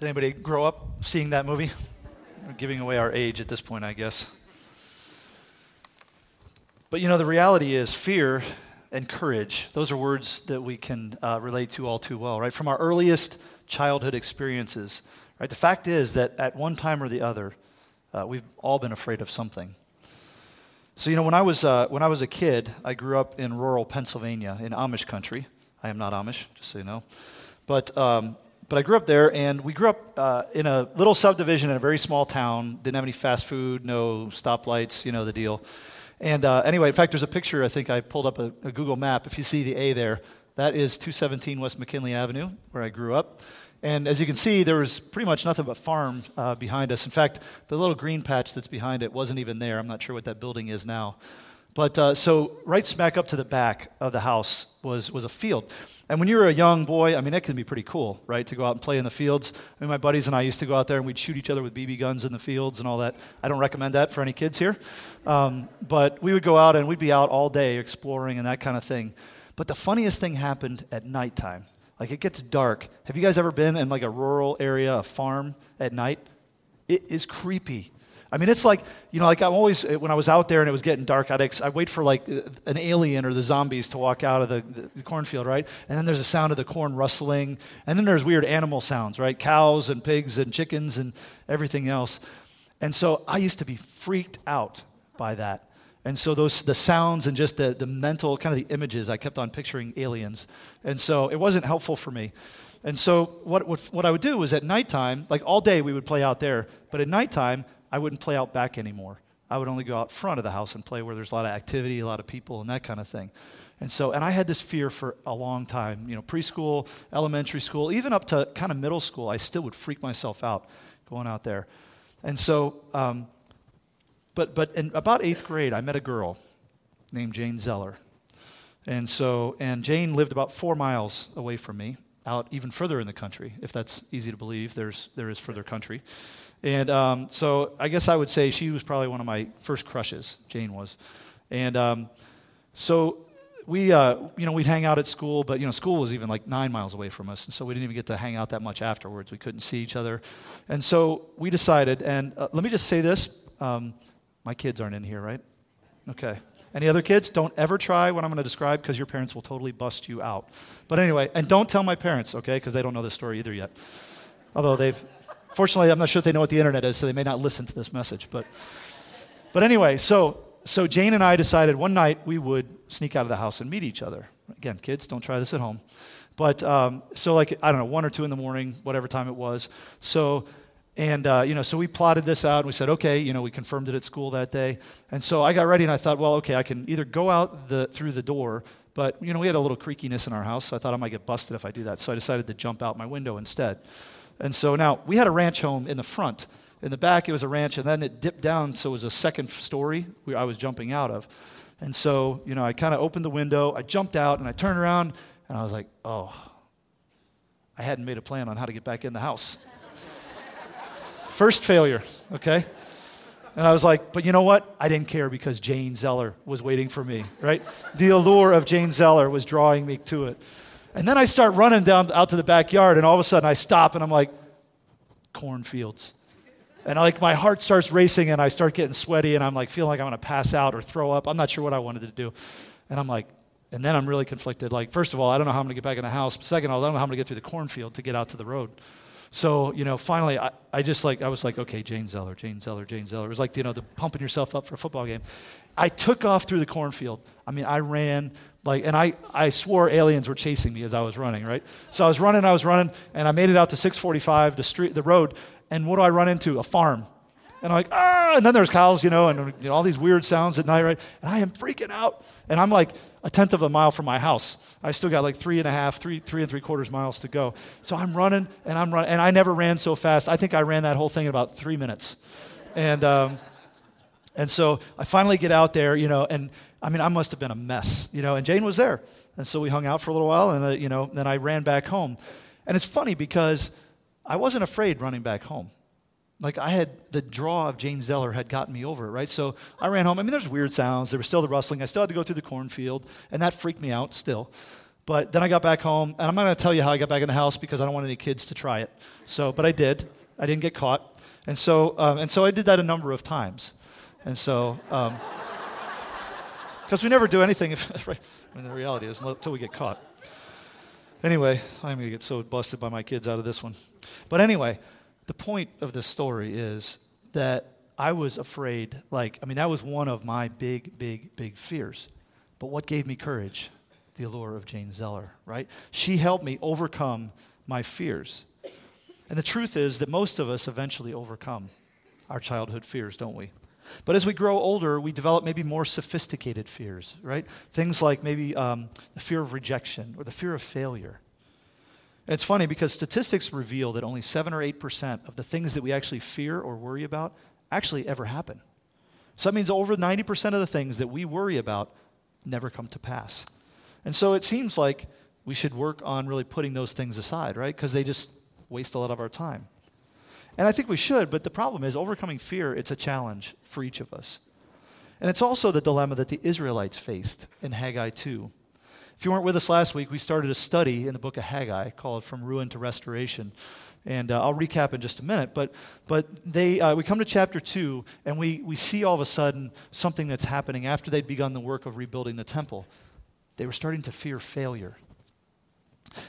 Did anybody grow up seeing that movie? We're giving away our age at this point, I guess. But you know, the reality is fear and courage. Those are words that we can uh, relate to all too well, right? From our earliest childhood experiences, right? The fact is that at one time or the other, uh, we've all been afraid of something. So, you know, when I, was, uh, when I was a kid, I grew up in rural Pennsylvania in Amish country. I am not Amish, just so you know. But, um, but I grew up there, and we grew up uh, in a little subdivision in a very small town. Didn't have any fast food, no stoplights, you know the deal. And uh, anyway, in fact, there's a picture, I think I pulled up a, a Google map. If you see the A there, that is 217 West McKinley Avenue, where I grew up. And as you can see, there was pretty much nothing but farm uh, behind us. In fact, the little green patch that's behind it wasn't even there. I'm not sure what that building is now. But uh, so, right smack up to the back of the house was, was a field. And when you were a young boy, I mean, it can be pretty cool, right, to go out and play in the fields. I mean, my buddies and I used to go out there and we'd shoot each other with BB guns in the fields and all that. I don't recommend that for any kids here. Um, but we would go out and we'd be out all day exploring and that kind of thing. But the funniest thing happened at nighttime. Like, it gets dark. Have you guys ever been in like a rural area, a farm at night? It is creepy. I mean, it's like, you know, like I'm always, uh, when I was out there and it was getting dark, I'd, I'd wait for like uh, an alien or the zombies to walk out of the, the, the, cornfield, right? And then there's a sound of the corn rustling. And then there's weird animal sounds, right? Cows and pigs and chickens and everything else. And so I used to be freaked out by that. And so those the sounds and just the, the mental kind of the images, I kept on picturing aliens. And so it wasn't helpful for me. And so what, what, what I would do was at nighttime, like all day we would play out there, but at nighttime I wouldn't play out back anymore. I would only go out front of the house and play where there's a lot of activity, a lot of people, and that kind of thing. And so, and I had this fear for a long time. You know, preschool, elementary school, even up to kind of middle school, I still would freak myself out going out there. And so, um, but but in about eighth grade, I met a girl named Jane Zeller. And so, and Jane lived about four miles away from me, out even further in the country, if that's easy to believe. There's there is further country. And um, so I guess I would say she was probably one of my first crushes, Jane was. And um, so we, uh, you know, we'd hang out at school, but, you know, school was even like nine miles away from us. And so we didn't even get to hang out that much afterwards. We couldn't see each other. And so we decided, and uh, let me just say this um, my kids aren't in here, right? Okay. Any other kids? Don't ever try what I'm going to describe because your parents will totally bust you out. But anyway, and don't tell my parents, okay, because they don't know the story either yet. Although they've, Fortunately, I'm not sure if they know what the internet is, so they may not listen to this message. But, but anyway, so, so Jane and I decided one night we would sneak out of the house and meet each other. Again, kids, don't try this at home. But um, so, like, I don't know, one or two in the morning, whatever time it was. So, and, uh, you know, so we plotted this out and we said, okay, you know, we confirmed it at school that day. And so I got ready and I thought, well, okay, I can either go out the, through the door, but, you know, we had a little creakiness in our house, so I thought I might get busted if I do that. So I decided to jump out my window instead. And so now we had a ranch home in the front. In the back, it was a ranch, and then it dipped down, so it was a second story where I was jumping out of. And so, you know, I kind of opened the window, I jumped out, and I turned around, and I was like, oh, I hadn't made a plan on how to get back in the house. First failure, okay? And I was like, but you know what? I didn't care because Jane Zeller was waiting for me, right? The allure of Jane Zeller was drawing me to it. And then I start running down out to the backyard, and all of a sudden I stop and I'm like, cornfields. And I, like my heart starts racing and I start getting sweaty and I'm like feeling like I'm gonna pass out or throw up. I'm not sure what I wanted to do. And I'm like, and then I'm really conflicted. Like, first of all, I don't know how I'm gonna get back in the house. Second of all, I don't know how I'm gonna get through the cornfield to get out to the road. So, you know, finally, I, I just like, I was like, okay, Jane Zeller, Jane Zeller, Jane Zeller. It was like, you know, the pumping yourself up for a football game. I took off through the cornfield. I mean, I ran like, and I, I swore aliens were chasing me as I was running, right? So I was running, I was running, and I made it out to 645, the street, the road, and what do I run into? A farm. And I'm like, ah, and then there's cows, you know, and you know, all these weird sounds at night, right? And I am freaking out. And I'm like a tenth of a mile from my house. I still got like three and a half, three, three and three quarters miles to go. So I'm running and I'm running, and I never ran so fast. I think I ran that whole thing in about three minutes. And, um, and so I finally get out there, you know, and I mean, I must have been a mess, you know, and Jane was there. And so we hung out for a little while, and, uh, you know, then I ran back home. And it's funny because I wasn't afraid running back home. Like I had the draw of Jane Zeller had gotten me over it, right? So I ran home. I mean, there's weird sounds. There was still the rustling. I still had to go through the cornfield, and that freaked me out still. But then I got back home, and I'm not going to tell you how I got back in the house because I don't want any kids to try it. So, but I did. I didn't get caught, and so um, and so I did that a number of times, and so because um, we never do anything. If, right, I mean, the reality is until we get caught. Anyway, I'm going to get so busted by my kids out of this one. But anyway, the point of this story is that I was afraid. Like, I mean, that was one of my big, big, big fears. But what gave me courage? The allure of Jane Zeller, right? She helped me overcome my fears. And the truth is that most of us eventually overcome our childhood fears, don't we? But as we grow older, we develop maybe more sophisticated fears, right? Things like maybe um, the fear of rejection or the fear of failure. It's funny because statistics reveal that only 7 or 8% of the things that we actually fear or worry about actually ever happen. So that means over 90% of the things that we worry about never come to pass. And so it seems like we should work on really putting those things aside, right? Because they just waste a lot of our time. And I think we should, but the problem is overcoming fear, it's a challenge for each of us. And it's also the dilemma that the Israelites faced in Haggai 2. If you weren't with us last week, we started a study in the book of Haggai called From Ruin to Restoration. And uh, I'll recap in just a minute. But, but they, uh, we come to chapter 2, and we, we see all of a sudden something that's happening after they'd begun the work of rebuilding the temple. They were starting to fear failure.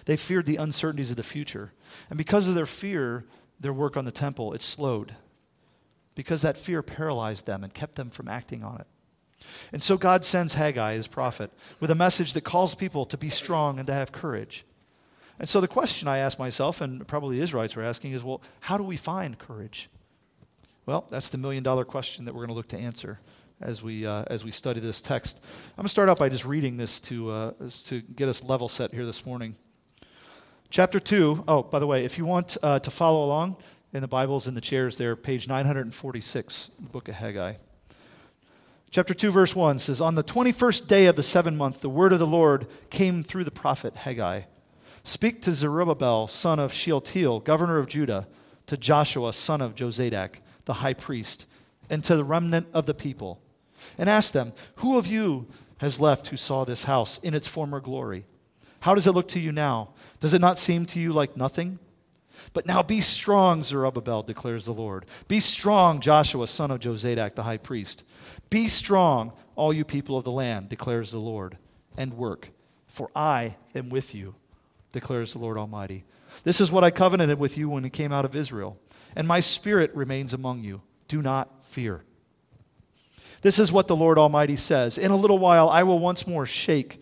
They feared the uncertainties of the future. And because of their fear, their work on the temple, it slowed. Because that fear paralyzed them and kept them from acting on it. And so God sends Haggai, his prophet, with a message that calls people to be strong and to have courage. And so the question I ask myself, and probably the Israelites were asking, is well, how do we find courage? Well, that's the million dollar question that we're going to look to answer as we, uh, as we study this text. I'm going to start out by just reading this to, uh, to get us level set here this morning. Chapter 2, oh, by the way, if you want uh, to follow along in the Bibles in the chairs there, page 946, the book of Haggai. Chapter 2, verse 1 says, On the 21st day of the seventh month, the word of the Lord came through the prophet Haggai. Speak to Zerubbabel, son of Shealtiel, governor of Judah, to Joshua, son of Jozadak, the high priest, and to the remnant of the people, and ask them, Who of you has left who saw this house in its former glory? How does it look to you now? Does it not seem to you like nothing? But now be strong, Zerubbabel, declares the Lord. Be strong, Joshua, son of Jozadak, the high priest. Be strong, all you people of the land, declares the Lord, and work, for I am with you declares the Lord Almighty. This is what I covenanted with you when you came out of Israel, and my spirit remains among you. Do not fear. This is what the Lord Almighty says In a little while, I will once more shake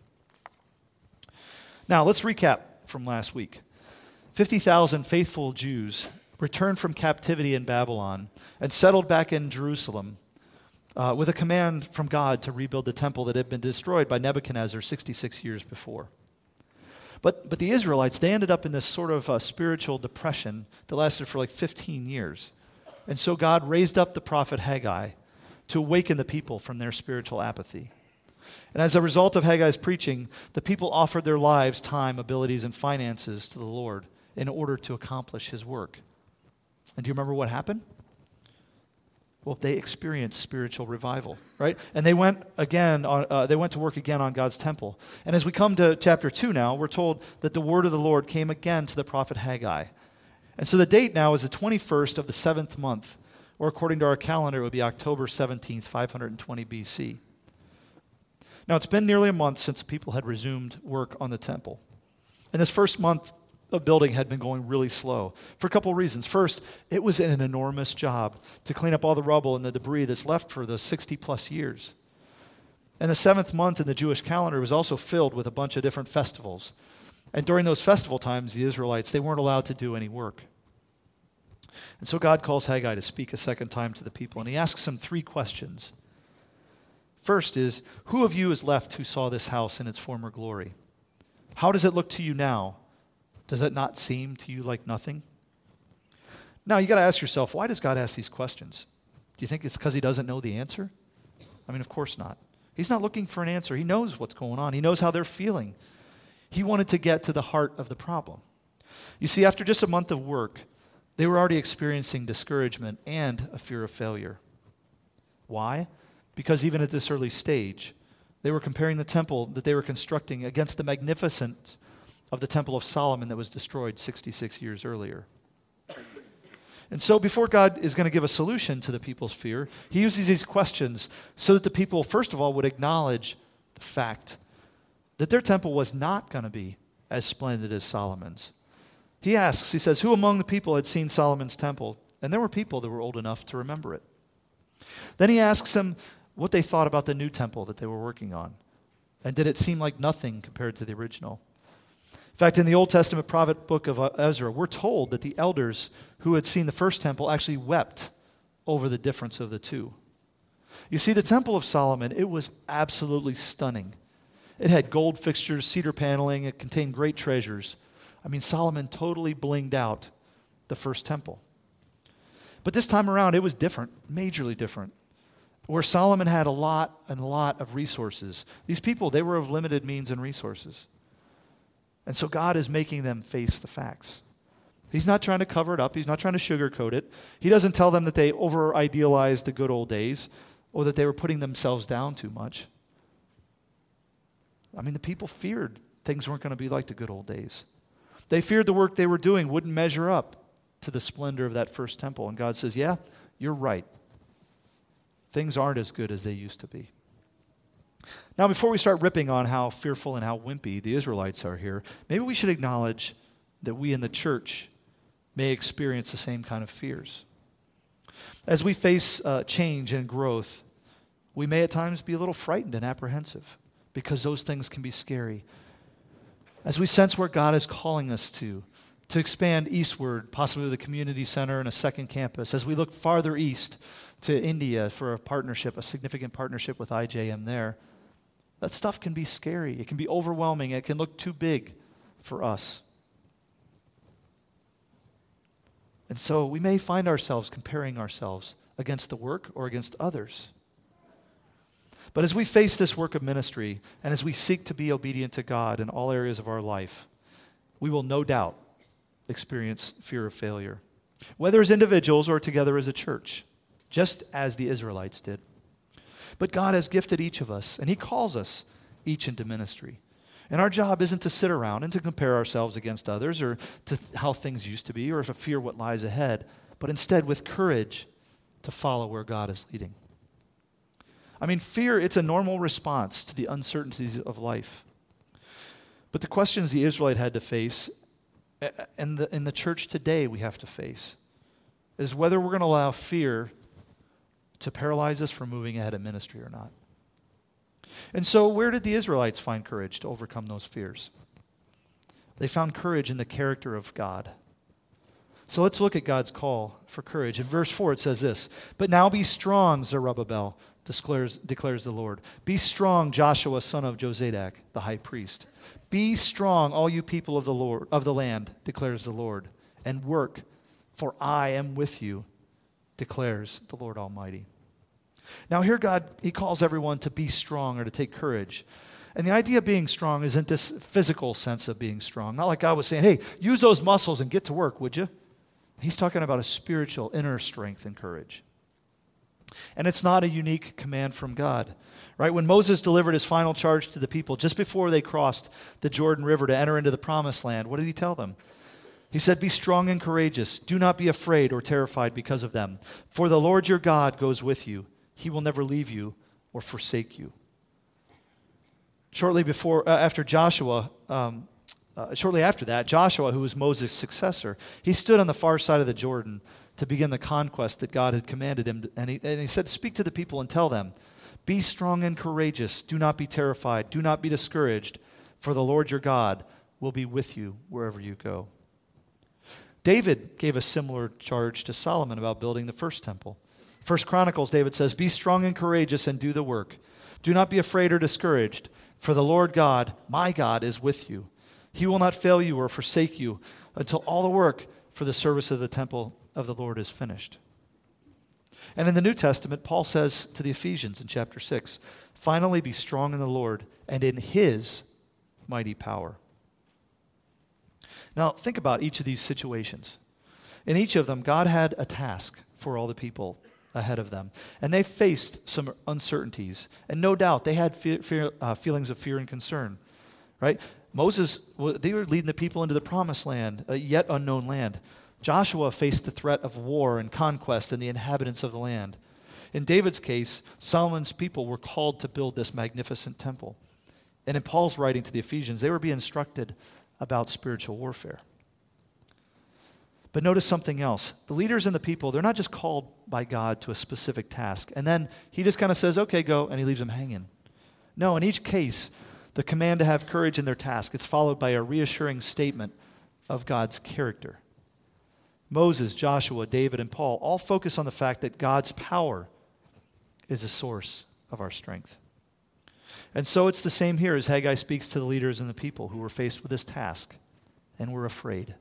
Now, let's recap from last week 50,000 faithful Jews returned from captivity in Babylon and settled back in Jerusalem. Uh, with a command from God to rebuild the temple that had been destroyed by Nebuchadnezzar 66 years before. But, but the Israelites, they ended up in this sort of uh, spiritual depression that lasted for like 15 years. And so God raised up the prophet Haggai to awaken the people from their spiritual apathy. And as a result of Haggai's preaching, the people offered their lives, time, abilities, and finances to the Lord in order to accomplish his work. And do you remember what happened? Well, they experienced spiritual revival, right? And they went again, on, uh, they went to work again on God's temple. And as we come to chapter 2 now, we're told that the word of the Lord came again to the prophet Haggai. And so the date now is the 21st of the seventh month, or according to our calendar, it would be October 17th, 520 BC. Now, it's been nearly a month since the people had resumed work on the temple. And this first month, of building had been going really slow for a couple of reasons. First, it was an enormous job to clean up all the rubble and the debris that's left for the 60 plus years. And the seventh month in the Jewish calendar was also filled with a bunch of different festivals. And during those festival times, the Israelites, they weren't allowed to do any work. And so God calls Haggai to speak a second time to the people, and he asks them three questions. First is, Who of you is left who saw this house in its former glory? How does it look to you now? Does it not seem to you like nothing? Now, you got to ask yourself why does God ask these questions? Do you think it's because he doesn't know the answer? I mean, of course not. He's not looking for an answer. He knows what's going on, he knows how they're feeling. He wanted to get to the heart of the problem. You see, after just a month of work, they were already experiencing discouragement and a fear of failure. Why? Because even at this early stage, they were comparing the temple that they were constructing against the magnificence of the Temple of Solomon that was destroyed 66 years earlier. And so, before God is going to give a solution to the people's fear, he uses these questions so that the people, first of all, would acknowledge the fact that their temple was not going to be as splendid as Solomon's. He asks, he says, Who among the people had seen Solomon's temple? And there were people that were old enough to remember it. Then he asks them what they thought about the new temple that they were working on. And did it seem like nothing compared to the original? In fact, in the Old Testament prophet book of uh, Ezra, we're told that the elders who had seen the first temple actually wept over the difference of the two. You see, the Temple of Solomon, it was absolutely stunning. It had gold fixtures, cedar paneling, it contained great treasures. I mean, Solomon totally blinged out the first temple. But this time around, it was different, majorly different. Where Solomon had a lot and a lot of resources. These people, they were of limited means and resources. And so God is making them face the facts. He's not trying to cover it up, He's not trying to sugarcoat it. He doesn't tell them that they over idealized the good old days or that they were putting themselves down too much. I mean, the people feared things weren't going to be like the good old days. They feared the work they were doing wouldn't measure up to the splendor of that first temple. And God says, Yeah, you're right. Things aren't as good as they used to be. Now, before we start ripping on how fearful and how wimpy the Israelites are here, maybe we should acknowledge that we in the church may experience the same kind of fears. As we face uh, change and growth, we may at times be a little frightened and apprehensive because those things can be scary as we sense where God is calling us to, to expand eastward, possibly the community center and a second campus, as we look farther east to India for a partnership, a significant partnership with IJM there, that stuff can be scary. It can be overwhelming. It can look too big for us. And so we may find ourselves comparing ourselves against the work or against others. But as we face this work of ministry and as we seek to be obedient to God in all areas of our life, we will no doubt experience fear of failure, whether as individuals or together as a church, just as the Israelites did. But God has gifted each of us, and He calls us each into ministry. And our job isn't to sit around and to compare ourselves against others or to how things used to be or to fear what lies ahead, but instead with courage to follow where God is leading. I mean, fear, it's a normal response to the uncertainties of life. But the questions the Israelite had to face, and the, in the church today we have to face, is whether we're going to allow fear to paralyze us from moving ahead in ministry or not. And so, where did the Israelites find courage to overcome those fears? They found courage in the character of God. So let's look at God's call for courage. In verse 4, it says this But now be strong, Zerubbabel, declares, declares the Lord. Be strong, Joshua, son of Jozadak, the high priest. Be strong, all you people of the, Lord, of the land, declares the Lord, and work, for I am with you, declares the Lord Almighty. Now, here God, He calls everyone to be strong or to take courage. And the idea of being strong isn't this physical sense of being strong. Not like God was saying, hey, use those muscles and get to work, would you? He's talking about a spiritual inner strength and courage. And it's not a unique command from God. Right? When Moses delivered his final charge to the people just before they crossed the Jordan River to enter into the promised land, what did he tell them? He said, Be strong and courageous. Do not be afraid or terrified because of them. For the Lord your God goes with you. He will never leave you or forsake you. Shortly before, uh, after Joshua, um, uh, shortly after that, Joshua, who was Moses' successor, he stood on the far side of the Jordan to begin the conquest that God had commanded him. And he, and he said, Speak to the people and tell them, Be strong and courageous. Do not be terrified. Do not be discouraged, for the Lord your God will be with you wherever you go. David gave a similar charge to Solomon about building the first temple. First Chronicles, David says, Be strong and courageous and do the work. Do not be afraid or discouraged, for the Lord God, my God, is with you. He will not fail you or forsake you until all the work for the service of the temple of the Lord is finished. And in the New Testament, Paul says to the Ephesians in chapter 6 finally be strong in the Lord and in his mighty power. Now, think about each of these situations. In each of them, God had a task for all the people ahead of them. And they faced some uncertainties. And no doubt they had fear, fear, uh, feelings of fear and concern, right? Moses, they were leading the people into the promised land, a yet unknown land. Joshua faced the threat of war and conquest and the inhabitants of the land. In David's case, Solomon's people were called to build this magnificent temple. And in Paul's writing to the Ephesians, they were being instructed about spiritual warfare. But notice something else. The leaders and the people, they're not just called by God to a specific task. And then he just kind of says, okay, go, and he leaves them hanging. No, in each case, the command to have courage in their task, is followed by a reassuring statement of God's character. Moses, Joshua, David, and Paul all focus on the fact that God's power is a source of our strength. And so it's the same here as Haggai speaks to the leaders and the people who were faced with this task and were afraid.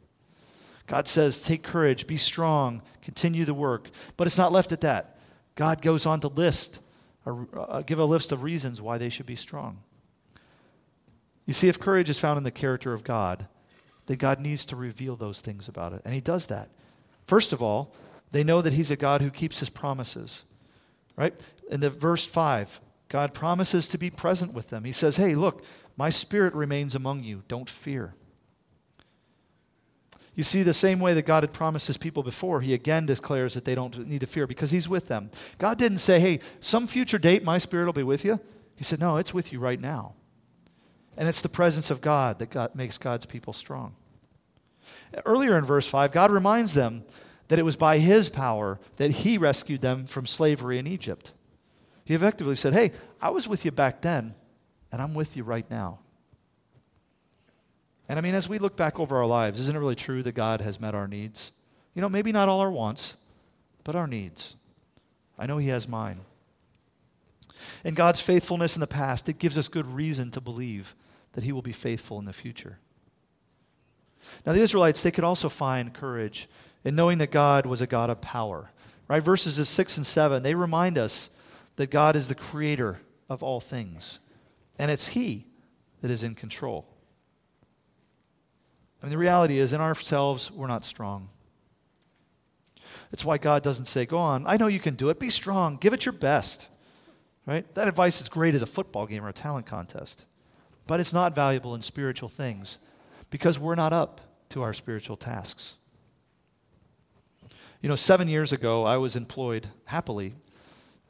God says, Take courage, be strong, continue the work. But it's not left at that. God goes on to list, or, uh, give a list of reasons why they should be strong. You see, if courage is found in the character of God, then God needs to reveal those things about it. And He does that. First of all, they know that He's a God who keeps His promises. Right? In the verse 5, God promises to be present with them. He says, Hey, look, my spirit remains among you. Don't fear. You see, the same way that God had promised his people before, he again declares that they don't need to fear because he's with them. God didn't say, hey, some future date my spirit will be with you. He said, no, it's with you right now. And it's the presence of God that God makes God's people strong. Earlier in verse 5, God reminds them that it was by his power that he rescued them from slavery in Egypt. He effectively said, Hey, I was with you back then, and I'm with you right now. And I mean, as we look back over our lives, isn't it really true that God has met our needs? You know, maybe not all our wants, but our needs. I know He has mine. And God's faithfulness in the past, it gives us good reason to believe that He will be faithful in the future. Now, the Israelites, they could also find courage in knowing that God was a God of power. Right? Verses 6 and 7, they remind us that God is the creator of all things, and it's He that is in control. I mean, the reality is, in ourselves, we're not strong. That's why God doesn't say, Go on, I know you can do it. Be strong. Give it your best. Right? That advice is great as a football game or a talent contest, but it's not valuable in spiritual things because we're not up to our spiritual tasks. You know, seven years ago, I was employed happily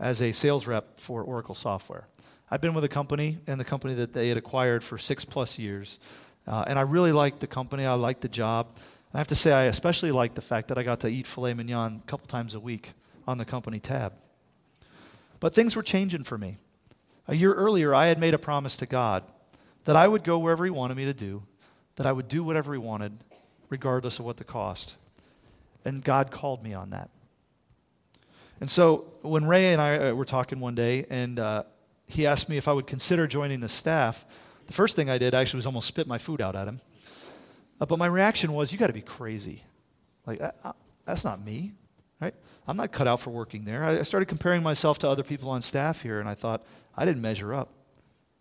as a sales rep for Oracle Software. I've been with a company and the company that they had acquired for six plus years. Uh, and I really liked the company. I liked the job. I have to say, I especially liked the fact that I got to eat filet mignon a couple times a week on the company tab. But things were changing for me. A year earlier, I had made a promise to God that I would go wherever He wanted me to do, that I would do whatever He wanted, regardless of what the cost. And God called me on that. And so when Ray and I uh, were talking one day, and uh, he asked me if I would consider joining the staff, the first thing I did actually was almost spit my food out at him. Uh, but my reaction was, you got to be crazy. Like, I, I, that's not me, right? I'm not cut out for working there. I, I started comparing myself to other people on staff here, and I thought, I didn't measure up,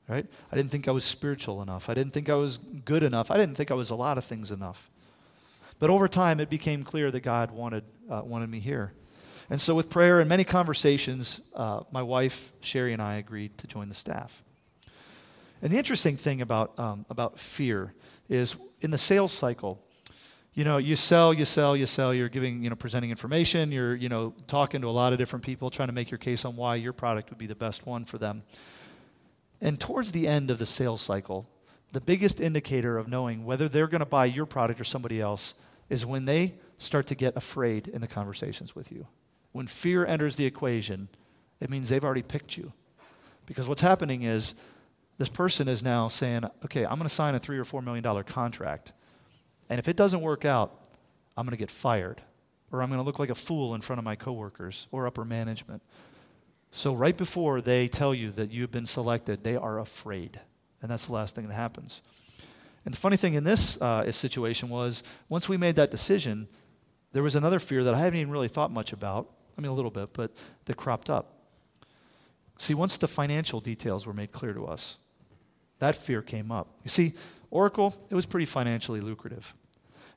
right? I didn't think I was spiritual enough. I didn't think I was good enough. I didn't think I was a lot of things enough. But over time, it became clear that God wanted, uh, wanted me here. And so, with prayer and many conversations, uh, my wife, Sherry, and I agreed to join the staff. And the interesting thing about, um, about fear is in the sales cycle, you know, you sell, you sell, you sell, you're giving, you know, presenting information, you're, you know, talking to a lot of different people, trying to make your case on why your product would be the best one for them. And towards the end of the sales cycle, the biggest indicator of knowing whether they're going to buy your product or somebody else is when they start to get afraid in the conversations with you. When fear enters the equation, it means they've already picked you. Because what's happening is this person is now saying, okay, I'm going to sign a three or four million dollar contract. And if it doesn't work out, I'm going to get fired. Or I'm going to look like a fool in front of my coworkers or upper management. So, right before they tell you that you've been selected, they are afraid. And that's the last thing that happens. And the funny thing in this uh, situation was, once we made that decision, there was another fear that I haven't even really thought much about. I mean, a little bit, but that cropped up. See, once the financial details were made clear to us, that fear came up. You see, Oracle, it was pretty financially lucrative.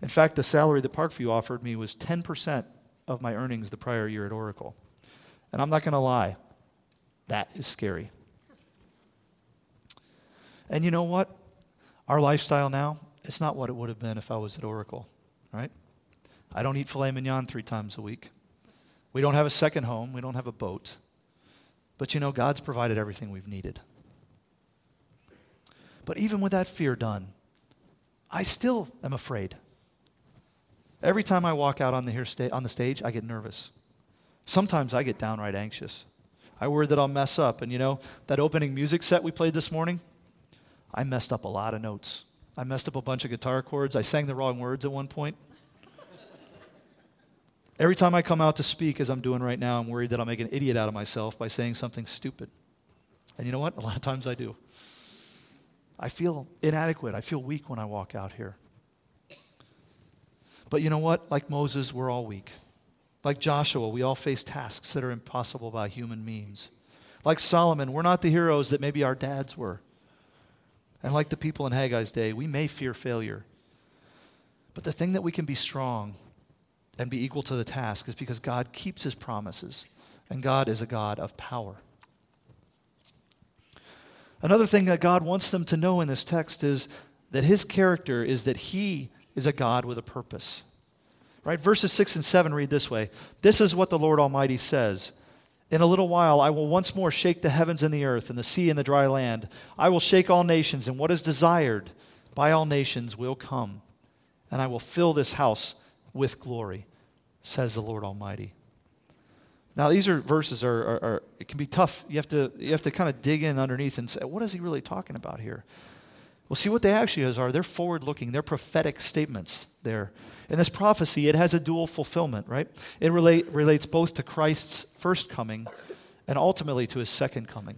In fact, the salary that Parkview offered me was 10% of my earnings the prior year at Oracle. And I'm not going to lie, that is scary. And you know what? Our lifestyle now, it's not what it would have been if I was at Oracle, right? I don't eat filet mignon three times a week. We don't have a second home. We don't have a boat. But you know, God's provided everything we've needed. But even with that fear done, I still am afraid. Every time I walk out on the, here sta- on the stage, I get nervous. Sometimes I get downright anxious. I worry that I'll mess up. And you know, that opening music set we played this morning, I messed up a lot of notes. I messed up a bunch of guitar chords. I sang the wrong words at one point. Every time I come out to speak, as I'm doing right now, I'm worried that I'll make an idiot out of myself by saying something stupid. And you know what? A lot of times I do. I feel inadequate. I feel weak when I walk out here. But you know what? Like Moses, we're all weak. Like Joshua, we all face tasks that are impossible by human means. Like Solomon, we're not the heroes that maybe our dads were. And like the people in Haggai's day, we may fear failure. But the thing that we can be strong and be equal to the task is because God keeps his promises, and God is a God of power. Another thing that God wants them to know in this text is that his character is that he is a God with a purpose. Right? Verses 6 and 7 read this way This is what the Lord Almighty says. In a little while, I will once more shake the heavens and the earth, and the sea and the dry land. I will shake all nations, and what is desired by all nations will come. And I will fill this house with glory, says the Lord Almighty. Now, these are verses are, are, are, it can be tough. You have to you have to kind of dig in underneath and say, what is he really talking about here? Well, see what they actually is are they're forward-looking, they're prophetic statements there. In this prophecy, it has a dual fulfillment, right? It relate, relates both to Christ's first coming and ultimately to his second coming.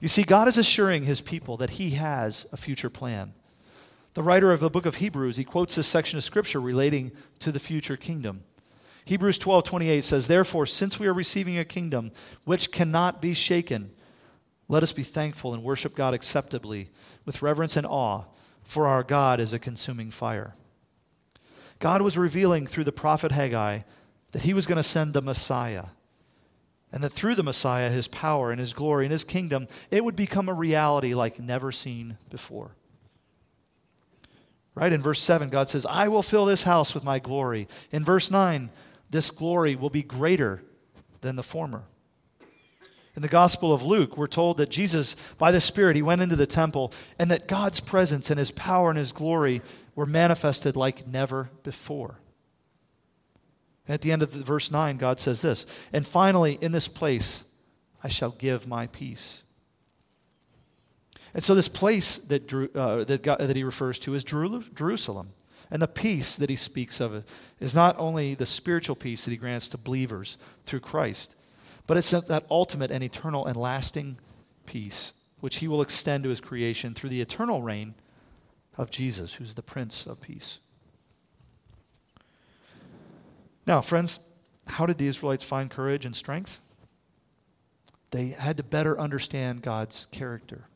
You see, God is assuring his people that he has a future plan. The writer of the book of Hebrews, he quotes this section of scripture relating to the future kingdom. Hebrews 12, 28 says, Therefore, since we are receiving a kingdom which cannot be shaken, let us be thankful and worship God acceptably with reverence and awe, for our God is a consuming fire. God was revealing through the prophet Haggai that he was going to send the Messiah. And that through the Messiah, his power and his glory and his kingdom, it would become a reality like never seen before. Right? In verse 7, God says, I will fill this house with my glory. In verse 9, this glory will be greater than the former. In the Gospel of Luke, we're told that Jesus, by the Spirit, he went into the temple and that God's presence and his power and his glory were manifested like never before. At the end of the, verse 9, God says this And finally, in this place, I shall give my peace. And so, this place that, Drew, uh, that, God, that he refers to is Jerusalem. And the peace that he speaks of is not only the spiritual peace that he grants to believers through Christ, but it's that ultimate and eternal and lasting peace, which he will extend to his creation through the eternal reign of Jesus, who's the Prince of Peace. Now, friends, how did the Israelites find courage and strength? They had to better understand God's character.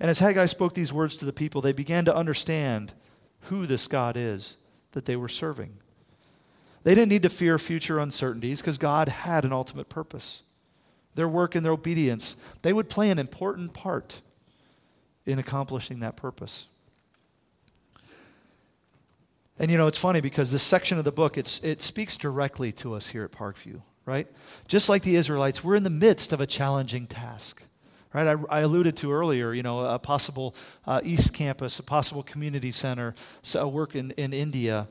And as Haggai spoke these words to the people, they began to understand who this God is that they were serving. They didn't need to fear future uncertainties because God had an ultimate purpose. Their work and their obedience, they would play an important part in accomplishing that purpose. And you know, it's funny because this section of the book, it's, it speaks directly to us here at Parkview, right? Just like the Israelites, we're in the midst of a challenging task. Right, I, I, alluded to earlier, you know, a possible uh, East Campus, a possible community center, so work in, in India.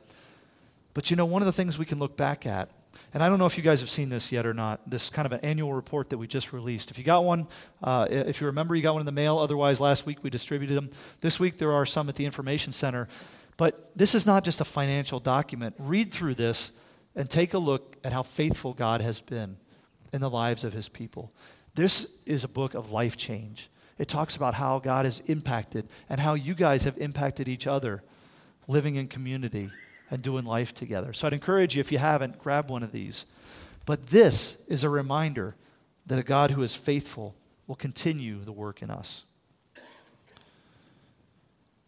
But you know, one of the things we can look back at, and I don't know if you guys have seen this yet or not, this kind of an annual report that we just released. If you got one, uh, if you remember, you got one in the mail. Otherwise, last week we distributed them. This week there are some at the Information Center. But this is not just a financial document. Read through this and take a look at how faithful God has been in the lives of his people. This is a book of life change. it talks about how God has impacted and how you guys have impacted each other living in community and doing life together. So I'd encourage you, if you haven't, grab one of these. But this is a reminder that a God who is faithful will continue the work in us.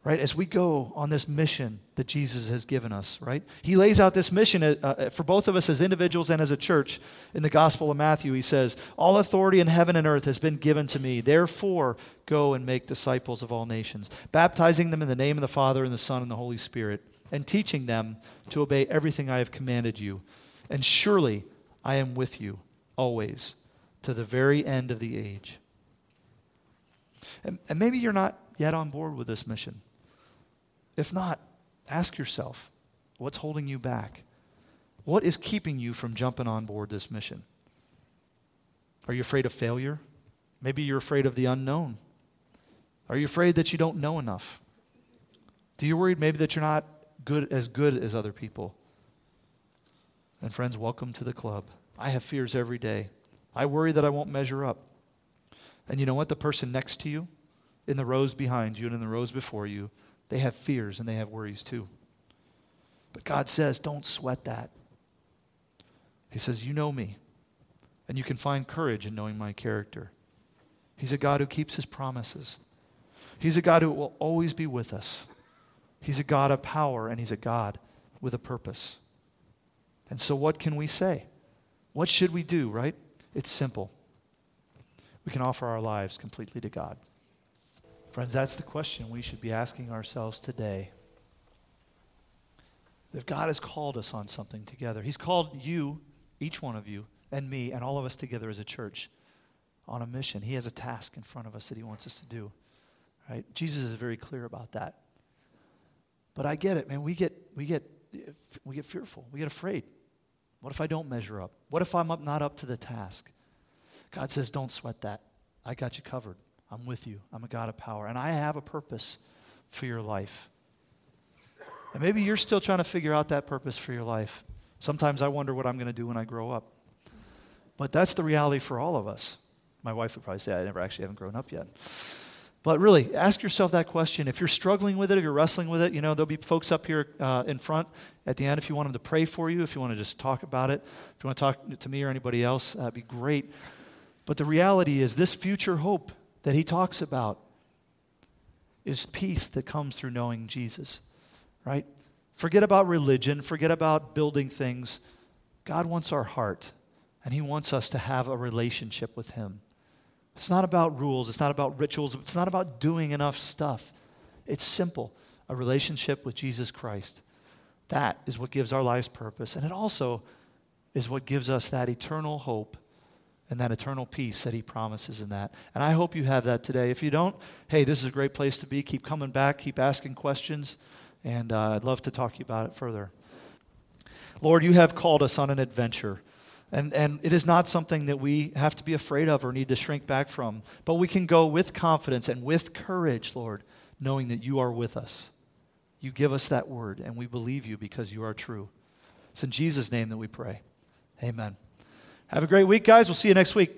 Right? As we go on this mission that Jesus has given us, right? He lays out this mission uh, uh, for both of us as individuals and as a church. In the Gospel of Matthew, he says, All authority in heaven and earth has been given to me. Therefore, go and make disciples of all nations, baptizing them in the name of the Father and the Son and the Holy Spirit, and teaching them to obey everything I have commanded you. And surely I am with you always to the very end of the age. And, and maybe you're not yet on board with this mission. If not, ask yourself what's holding you back? What is keeping you from jumping on board this mission? Are you afraid of failure? Maybe you're afraid of the unknown. Are you afraid that you don't know enough? Do you worried maybe that you're not good as good as other people? And friends, welcome to the club. I have fears every day. I worry that I won't measure up. And you know what? The person next to you, in the rows behind you, and in the rows before you, they have fears and they have worries too. But God says, don't sweat that. He says, You know me, and you can find courage in knowing my character. He's a God who keeps his promises. He's a God who will always be with us. He's a God of power, and he's a God with a purpose. And so, what can we say? What should we do, right? It's simple. We can offer our lives completely to God. Friends, that's the question we should be asking ourselves today. If God has called us on something together, He's called you, each one of you, and me, and all of us together as a church on a mission. He has a task in front of us that He wants us to do. Right? Jesus is very clear about that. But I get it, man. We get, we get, we get fearful. We get afraid. What if I don't measure up? What if I'm up, not up to the task? God says, don't sweat that. I got you covered. I'm with you. I'm a God of power. And I have a purpose for your life. And maybe you're still trying to figure out that purpose for your life. Sometimes I wonder what I'm going to do when I grow up. But that's the reality for all of us. My wife would probably say, I never actually haven't grown up yet. But really, ask yourself that question. If you're struggling with it, if you're wrestling with it, you know, there'll be folks up here uh, in front at the end if you want them to pray for you, if you want to just talk about it. If you want to talk to me or anybody else, that'd be great. But the reality is, this future hope that he talks about is peace that comes through knowing Jesus, right? Forget about religion, forget about building things. God wants our heart, and he wants us to have a relationship with him. It's not about rules, it's not about rituals, it's not about doing enough stuff. It's simple a relationship with Jesus Christ. That is what gives our lives purpose, and it also is what gives us that eternal hope and that eternal peace that he promises in that. And I hope you have that today. If you don't, hey, this is a great place to be. Keep coming back, keep asking questions, and uh, I'd love to talk to you about it further. Lord, you have called us on an adventure. And, and it is not something that we have to be afraid of or need to shrink back from. But we can go with confidence and with courage, Lord, knowing that you are with us. You give us that word, and we believe you because you are true. It's in Jesus' name that we pray. Amen. Have a great week, guys. We'll see you next week.